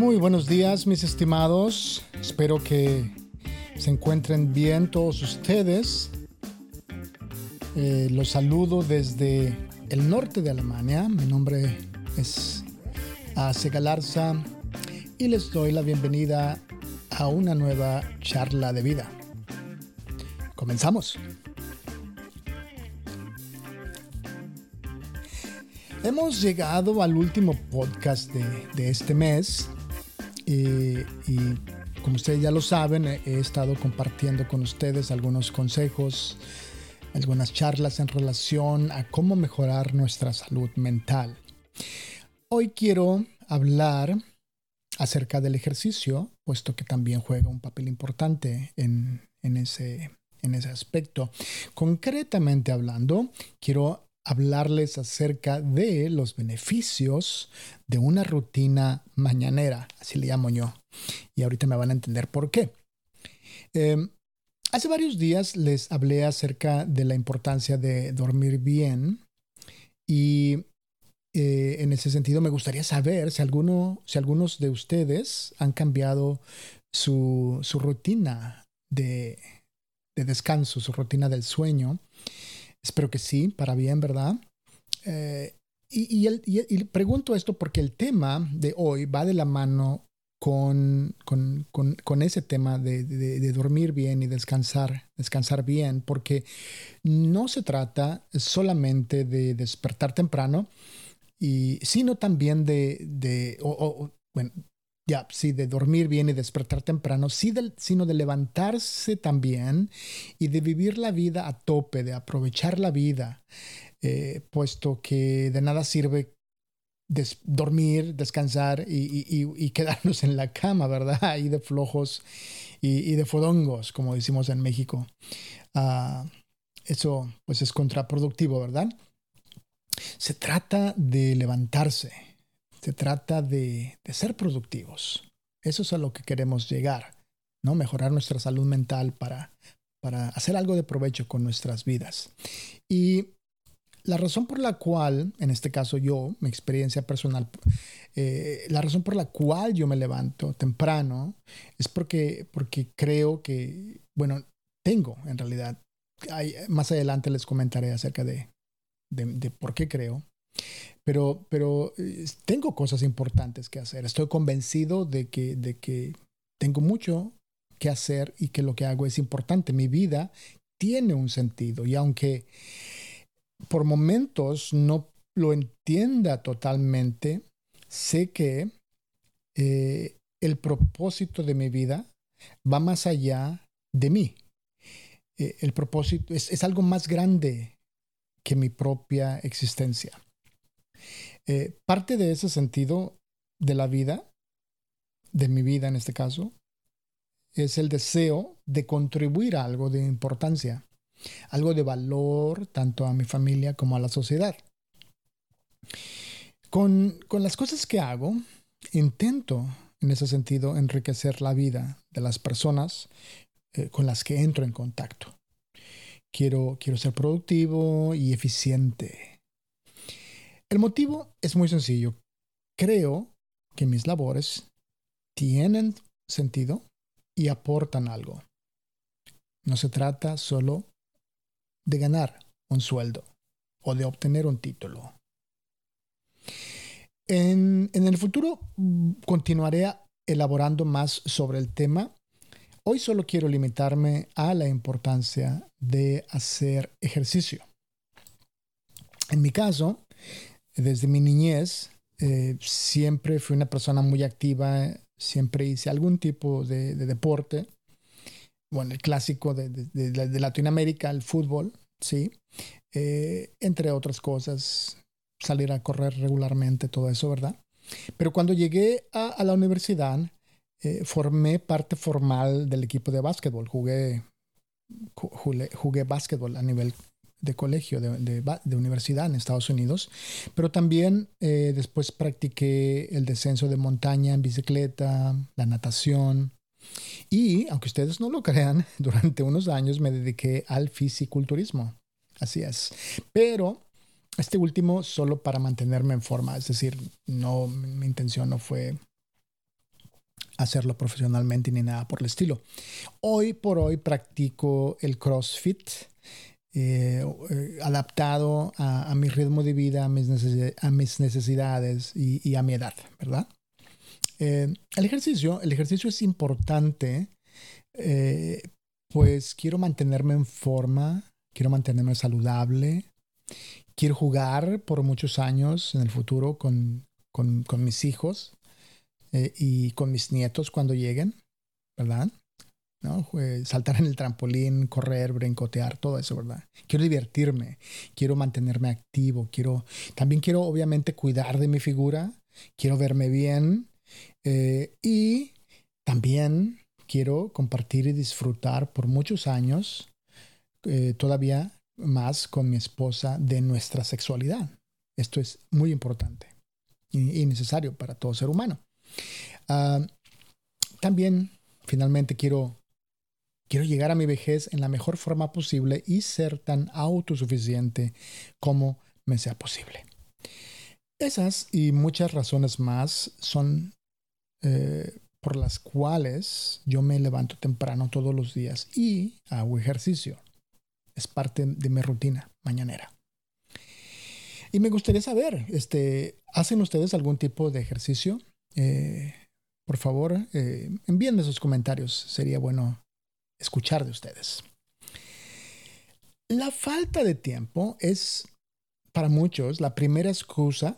Muy buenos días mis estimados, espero que se encuentren bien todos ustedes. Eh, los saludo desde el norte de Alemania, mi nombre es Ace Galarza y les doy la bienvenida a una nueva charla de vida. Comenzamos. Hemos llegado al último podcast de, este mes y, como ustedes ya lo saben, he estado compartiendo con ustedes algunos consejos, algunas charlas en relación a cómo mejorar nuestra salud mental. Hoy quiero hablar acerca del ejercicio, puesto que también juega un papel importante en, ese, en ese aspecto. Concretamente hablando, quiero hablarles acerca de los beneficios de una rutina mañanera, así le llamo yo. Y ahorita me van a entender por qué. Em, hace varios días les hablé acerca de la importancia de dormir bien y eh, en ese sentido me gustaría saber si, alguno, si algunos de ustedes han cambiado su, rutina de, de descanso, su rutina del sueño. Espero que sí, para bien, ¿verdad? Eh, y, y, pregunto esto porque el tema de hoy va de la mano con, con, con, ese tema de, de, dormir bien y descansar, descansar bien, porque no se trata solamente de despertar temprano, y, sino también de, de bueno, sí, de dormir bien y despertar temprano, sí sino de levantarse también y de vivir la vida a tope, de aprovechar la vida, eh, puesto que de nada sirve dormir, descansar y, quedarnos en la cama, ¿verdad? Y de flojos y, de fodongos, como decimos en México. Ah, eso pues es contraproductivo, ¿verdad? Se trata de levantarse, se trata de, ser productivos. Eso es a lo que queremos llegar, ¿no? Mejorar nuestra salud mental para, para hacer algo de provecho con nuestras vidas. Y la razón por la cual, en este caso yo, mi experiencia personal, eh, la razón por la cual yo me levanto temprano es porque, porque creo que, bueno, tengo en realidad, más adelante les comentaré acerca de, de por qué creo, pero, pero eh, tengo cosas importantes que hacer. Estoy convencido de que, de que tengo mucho que hacer y que lo que hago es importante. Mi vida tiene un sentido y aunque por momentos no lo entienda totalmente, sé que eh, el propósito de mi vida va más allá de mí. Eh, el propósito es, es algo más grande que mi propia existencia. Eh, parte de ese sentido de la vida, de mi vida en este caso, es el deseo de contribuir a algo de importancia, algo de valor tanto a mi familia como a la sociedad. Con, las cosas que hago, intento en ese sentido enriquecer la vida de las personas eh, con las que entro en contacto. Quiero, quiero ser productivo y eficiente el motivo es muy sencillo. Creo que mis labores tienen sentido y aportan algo. No se trata solo de ganar un sueldo o de obtener un título. En, el futuro mm, continuaré elaborando más sobre el tema. Hoy solo quiero limitarme a la importancia de hacer ejercicio. En mi caso, desde mi niñez eh, siempre fui una persona muy activa, siempre hice algún tipo de, deporte. Bueno, el clásico de, Latinoamérica, el fútbol, sí. Eh, entre otras cosas, salir a correr regularmente, todo eso, ¿verdad? Pero cuando llegué a, la universidad, eh, formé parte formal del equipo de básquetbol. Jugué, jugué, jugué básquetbol a nivel de colegio, de, universidad en Estados Unidos, pero también eh, después practiqué el descenso de montaña en bicicleta, la natación y, aunque ustedes no lo crean, durante unos años me dediqué al fisiculturismo. Así es. Pero este último solo para mantenerme en forma, es decir, no, mi intención no fue hacerlo profesionalmente ni nada por el estilo. Hoy por hoy practico el CrossFit. Eh, eh, adaptado a, mi ritmo de vida, a mis, necesidades y, a mi edad, ¿verdad? el ejercicio, el ejercicio es importante, pues quiero mantenerme en forma, quiero mantenerme saludable, quiero jugar por muchos años en el futuro con, mis hijos eh, y con mis nietos cuando lleguen, ¿verdad? ¿No? Saltar en el trampolín, correr, brincotear, todo eso, ¿verdad? Quiero divertirme, quiero mantenerme activo, quiero, también quiero obviamente cuidar de mi figura, quiero verme bien eh, y también quiero compartir y disfrutar por muchos años eh, todavía más con mi esposa de nuestra sexualidad. Esto es muy importante y, necesario para todo ser humano. Ah, también, finalmente, quiero, quiero llegar a mi vejez en la mejor forma posible y ser tan autosuficiente como me sea posible. Esas y muchas razones más son eh, por las cuales yo me levanto temprano todos los días y hago ejercicio es parte de mi rutina mañanera. Y me gustaría saber, este, ¿hacen ustedes algún tipo de ejercicio? Eh, por favor, eh, envíenme sus comentarios. Sería bueno escuchar de ustedes. La falta de tiempo es para muchos la primera excusa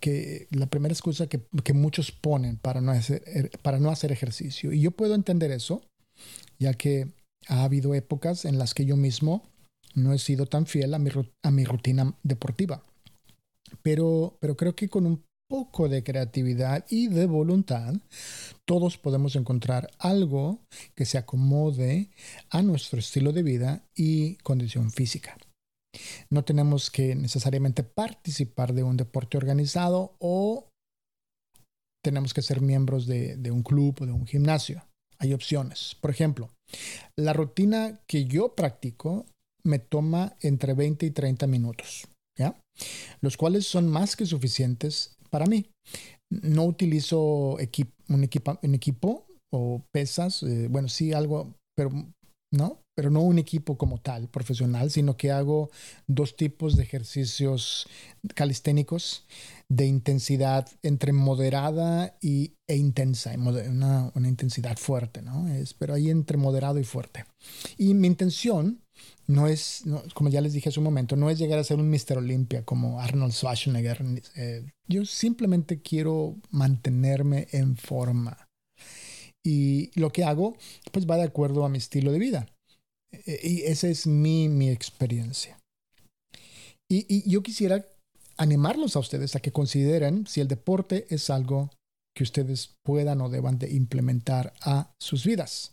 que, la primera excusa que, que, muchos ponen para no, hacer, para no hacer ejercicio. Y yo puedo entender eso, ya que ha habido épocas en las que yo mismo no he sido tan fiel a mi, a mi rutina deportiva. Pero, pero creo que con un poco de creatividad y de voluntad, todos podemos encontrar algo que se acomode a nuestro estilo de vida y condición física. No tenemos que necesariamente participar de un deporte organizado o tenemos que ser miembros de, un club o de un gimnasio. Hay opciones. Por ejemplo, la rutina que yo practico me toma entre 20 y 30 minutos, ¿ya? Los cuales son más que suficientes para mí. No utilizo un, equipo o pesas, eh, bueno, sí algo, pero no, pero no un equipo como tal, profesional, sino que hago dos tipos de ejercicios calisténicos de intensidad entre moderada y, e intensa, una, una intensidad fuerte, ¿no? Es, pero ahí entre moderado y fuerte. Y mi intención no es, como ya les dije hace un momento, no es llegar a ser un Mr. Olympia como Arnold Schwarzenegger. Eh, yo simplemente quiero mantenerme en forma. Y lo que hago, pues va de acuerdo a mi estilo de vida. Eh, y esa es mi, mi experiencia. Y, y yo quisiera animarlos a ustedes a que consideren si el deporte es algo que ustedes puedan o deban de implementar a sus vidas.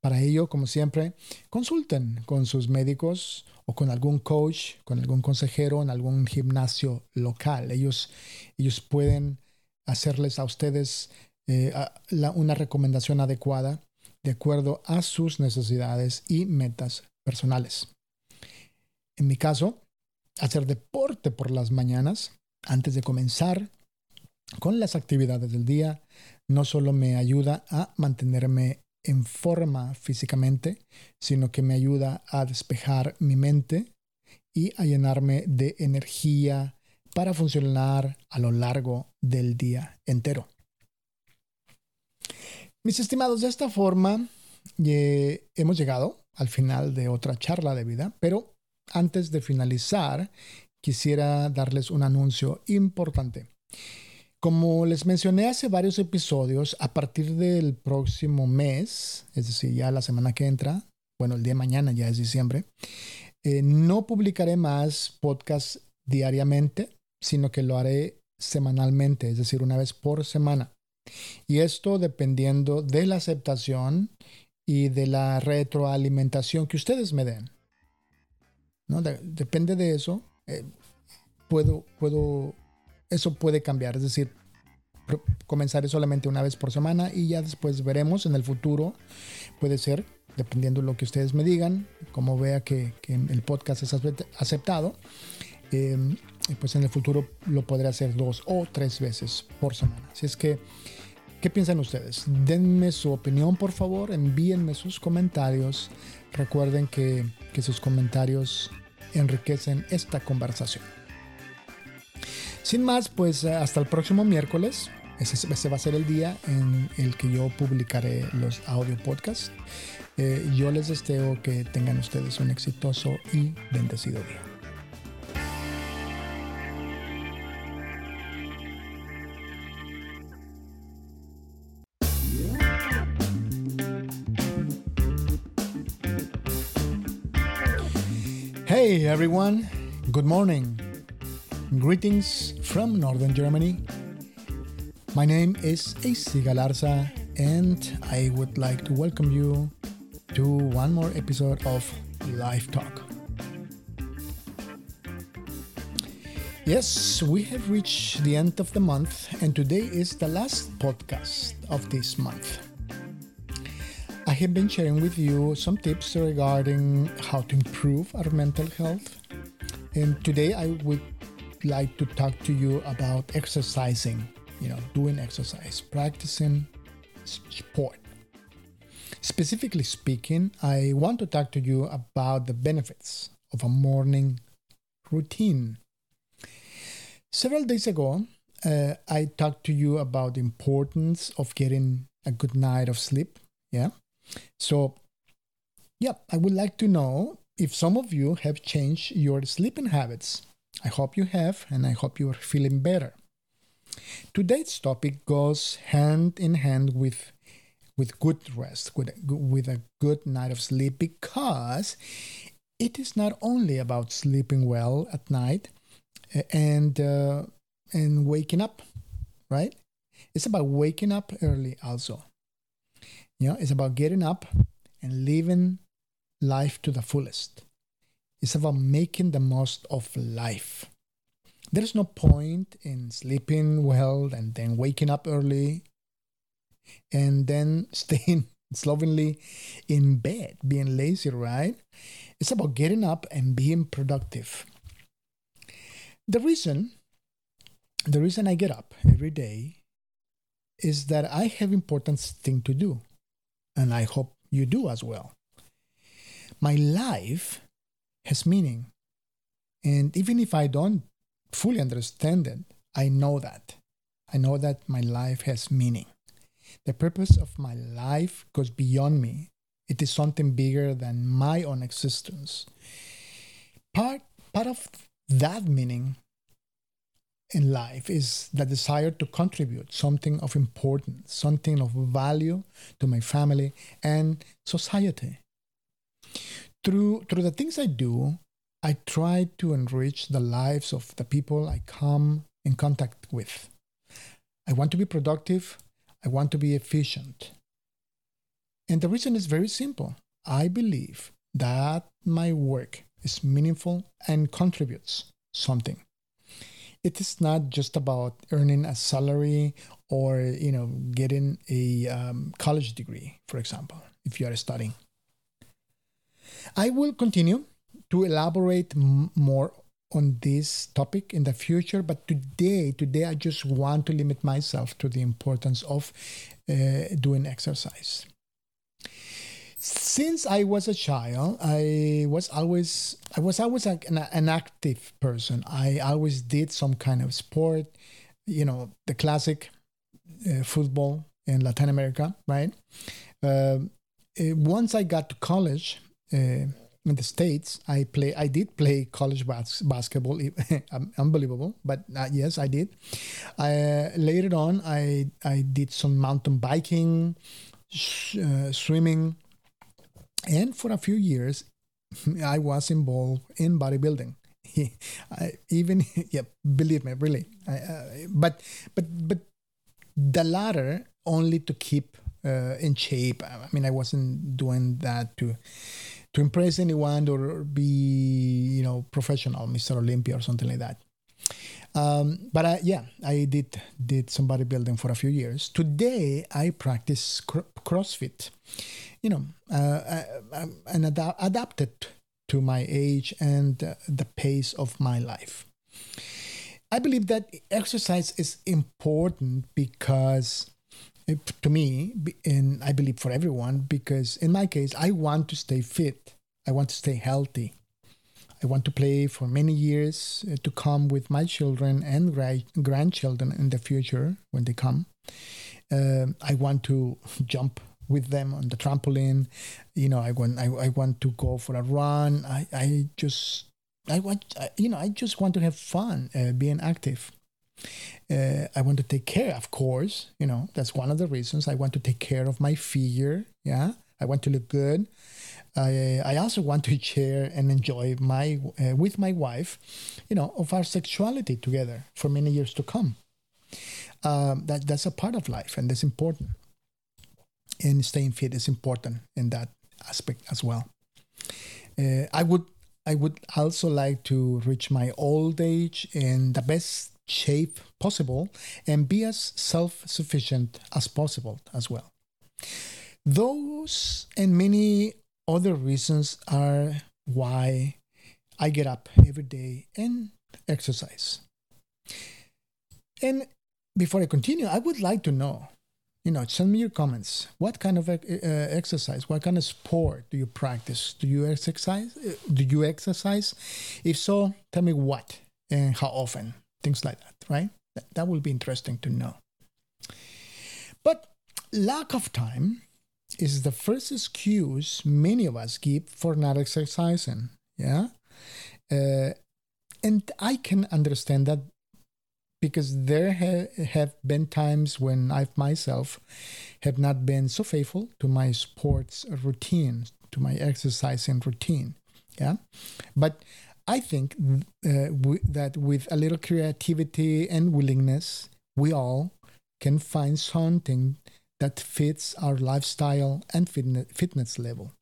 Para ello, como siempre, consulten con sus médicos o con algún coach, con algún consejero en algún gimnasio local. Ellos, ellos pueden hacerles a ustedes eh, una recomendación adecuada de acuerdo a sus necesidades y metas personales. En mi caso, hacer deporte por las mañanas antes de comenzar con las actividades del día no solo me ayuda a mantenerme en forma físicamente, sino que me ayuda a despejar mi mente y a llenarme de energía para funcionar a lo largo del día entero. Mis estimados, de esta forma eh, hemos llegado al final de otra charla de vida, pero antes de finalizar, quisiera darles un anuncio importante. Como les mencioné hace varios episodios, a partir del próximo mes, es decir, ya la semana que entra, bueno, el día de mañana ya es diciembre, eh, no publicaré más podcast diariamente, sino que lo haré semanalmente, es decir, una vez por semana. Y esto dependiendo de la aceptación y de la retroalimentación que ustedes me den depende de eso. Eh, puedo, puedo, eso puede cambiar. Es decir, comenzaré solamente una vez por semana y ya después veremos en el futuro. Puede ser, dependiendo de lo que ustedes me digan, como vea que, el podcast es aceptado. Eh, pues en el futuro lo podré hacer dos o tres veces por semana. Así es que ¿Qué piensan ustedes? Denme su opinión, por favor, envíenme sus comentarios. Recuerden que, que sus comentarios enriquecen esta conversación. Sin más, pues hasta el próximo miércoles. Ese, va a ser el día en el que yo publicaré los audio podcasts. Eh, yo les deseo que tengan ustedes un exitoso y bendecido día. Hey everyone, good morning. Greetings from Northern Germany. My name is AC Galarza, and I would like to welcome you to one more episode of Live Talk. Yes, we have reached the end of the month, and today is the last podcast of this month. I have been sharing with you some tips regarding how to improve our mental health. And today I would like to talk to you about exercising, you know, doing exercise, practicing sport. Specifically speaking, I want to talk to you about the benefits of a morning routine. Several days ago, uh, I talked to you about the importance of getting a good night of sleep. Yeah. So, yeah, I would like to know if some of you have changed your sleeping habits. I hope you have, and I hope you are feeling better. Today's topic goes hand in hand with with good rest, with with a good night of sleep, because it is not only about sleeping well at night and uh, and waking up, right? It's about waking up early also. You know, it's about getting up and living life to the fullest. It's about making the most of life. There's no point in sleeping well and then waking up early and then staying slovenly in bed, being lazy, right? It's about getting up and being productive. The reason the reason I get up every day is that I have important thing to do and I hope you do as well. My life has meaning. And even if I don't fully understand it, I know that. I know that my life has meaning. The purpose of my life goes beyond me. It is something bigger than my own existence. Part, part of that meaning in life is the desire to contribute something of importance, something of value to my family and society. Through, through the things I do, I try to enrich the lives of the people I come in contact with. I want to be productive. I want to be efficient. And the reason is very simple. I believe that my work is meaningful and contributes something it is not just about earning a salary or you know getting a um, college degree for example if you are studying i will continue to elaborate m- more on this topic in the future but today today i just want to limit myself to the importance of uh, doing exercise since I was a child, I was always I was always an, an active person. I always did some kind of sport, you know, the classic uh, football in Latin America, right? Uh, once I got to college in the states, I play. I did play college bas- basketball, unbelievable, but uh, yes, I did. later on, I I did some mountain biking, sh- uh, swimming and for a few years, I was involved in bodybuilding. I, even yeah, believe me, really. I, uh, but but but the latter only to keep uh, in shape. I mean, I wasn't doing that to to impress anyone or be you know professional, Mr. Olympia or something like that. Um, but yeah, I did did some bodybuilding for a few years. Today, I practice CrossFit you know, uh, uh, um, and ad- adapted to my age and uh, the pace of my life. I believe that exercise is important because to me, and I believe for everyone, because in my case, I want to stay fit. I want to stay healthy. I want to play for many years uh, to come with my children and grandchildren in the future when they come. Uh, I want to jump with them on the trampoline. You know, I want I, I want to go for a run. I, I just I want you know I just want to have fun uh, being active. Uh, I want to take care, of course. You know, that's one of the reasons I want to take care of my figure. Yeah, I want to look good. I, I also want to share and enjoy my uh, with my wife, you know, of our sexuality together for many years to come. Um, that that's a part of life, and that's important. And staying fit is important in that aspect as well. Uh, I would I would also like to reach my old age in the best shape possible and be as self sufficient as possible as well. Those and many other reasons are why I get up every day and exercise. And before I continue, I would like to know, you know, send me your comments. What kind of uh, exercise, what kind of sport do you practice? Do you exercise? Uh, do you exercise? If so, tell me what and how often. Things like that, right? That, that will be interesting to know. But lack of time is the first excuse many of us give for not exercising. Yeah. Uh, and I can understand that because there ha- have been times when I myself have not been so faithful to my sports routine, to my exercising routine. Yeah. But I think uh, w- that with a little creativity and willingness, we all can find something that fits our lifestyle and fitness level.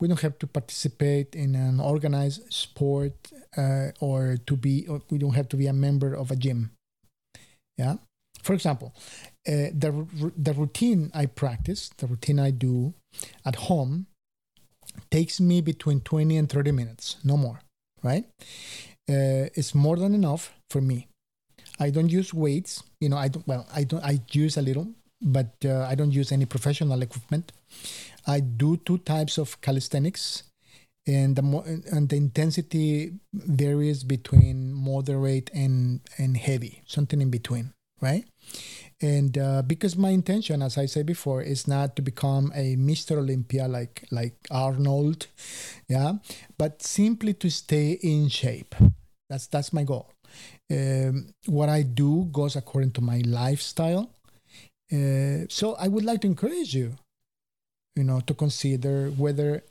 We don't have to participate in an organized sport uh, or to be, or we don't have to be a member of a gym. Yeah. For example, uh, the, the routine I practice, the routine I do at home, takes me between 20 and 30 minutes, no more, right? Uh, it's more than enough for me. I don't use weights. You know, I don't. Well, I don't. I use a little, but uh, I don't use any professional equipment. I do two types of calisthenics, and the mo- and the intensity varies between moderate and and heavy, something in between, right? And uh, because my intention, as I said before, is not to become a Mr. Olympia like like Arnold, yeah, but simply to stay in shape. That's that's my goal. Um, what I do goes according to my lifestyle uh, so I would like to encourage you, you know, to consider whether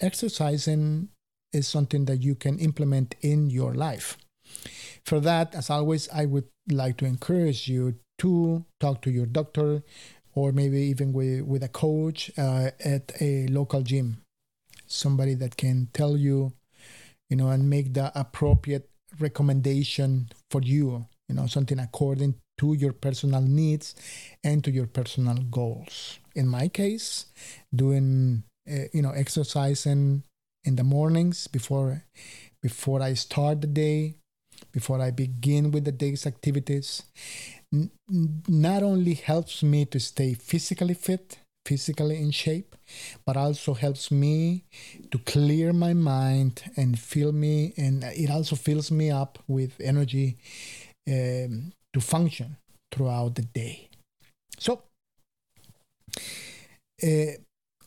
exercising is something that you can implement in your life. For that, as always, I would like to encourage you to talk to your doctor or maybe even with, with a coach uh, at a local gym, somebody that can tell you, you know, and make the appropriate recommendation for you, you know, something according to your personal needs and to your personal goals. In my case, doing uh, you know exercising in the mornings before before I start the day, before I begin with the day's activities, n- not only helps me to stay physically fit, physically in shape, but also helps me to clear my mind and fill me, and it also fills me up with energy um, to function throughout the day. So uh,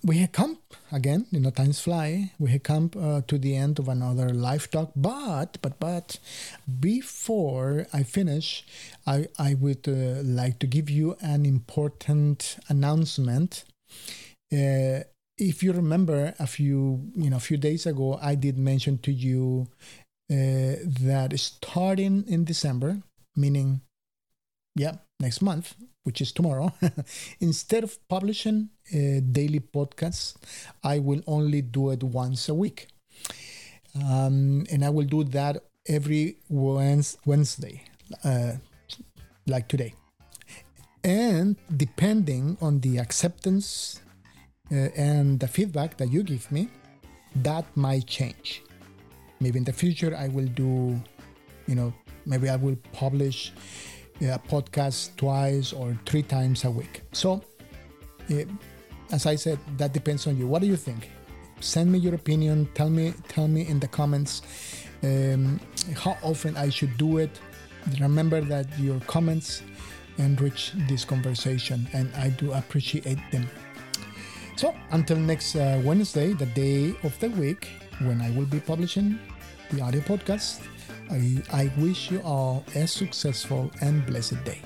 we have come again, you know, times fly. We have come uh, to the end of another live talk, but but but before I finish, I I would uh, like to give you an important announcement. Uh, if you remember a few you know a few days ago, I did mention to you uh, that starting in December, meaning yeah, next month, which is tomorrow, instead of publishing a daily podcasts, I will only do it once a week. Um, and I will do that every Wednesday, uh, like today. And depending on the acceptance uh, and the feedback that you give me, that might change. Maybe in the future I will do, you know, maybe I will publish a podcast twice or three times a week. So, uh, as I said, that depends on you. What do you think? Send me your opinion. Tell me, tell me in the comments um, how often I should do it. Remember that your comments enrich this conversation, and I do appreciate them. So, until next uh, Wednesday, the day of the week when I will be publishing the audio podcast, I, I wish you all a successful and blessed day.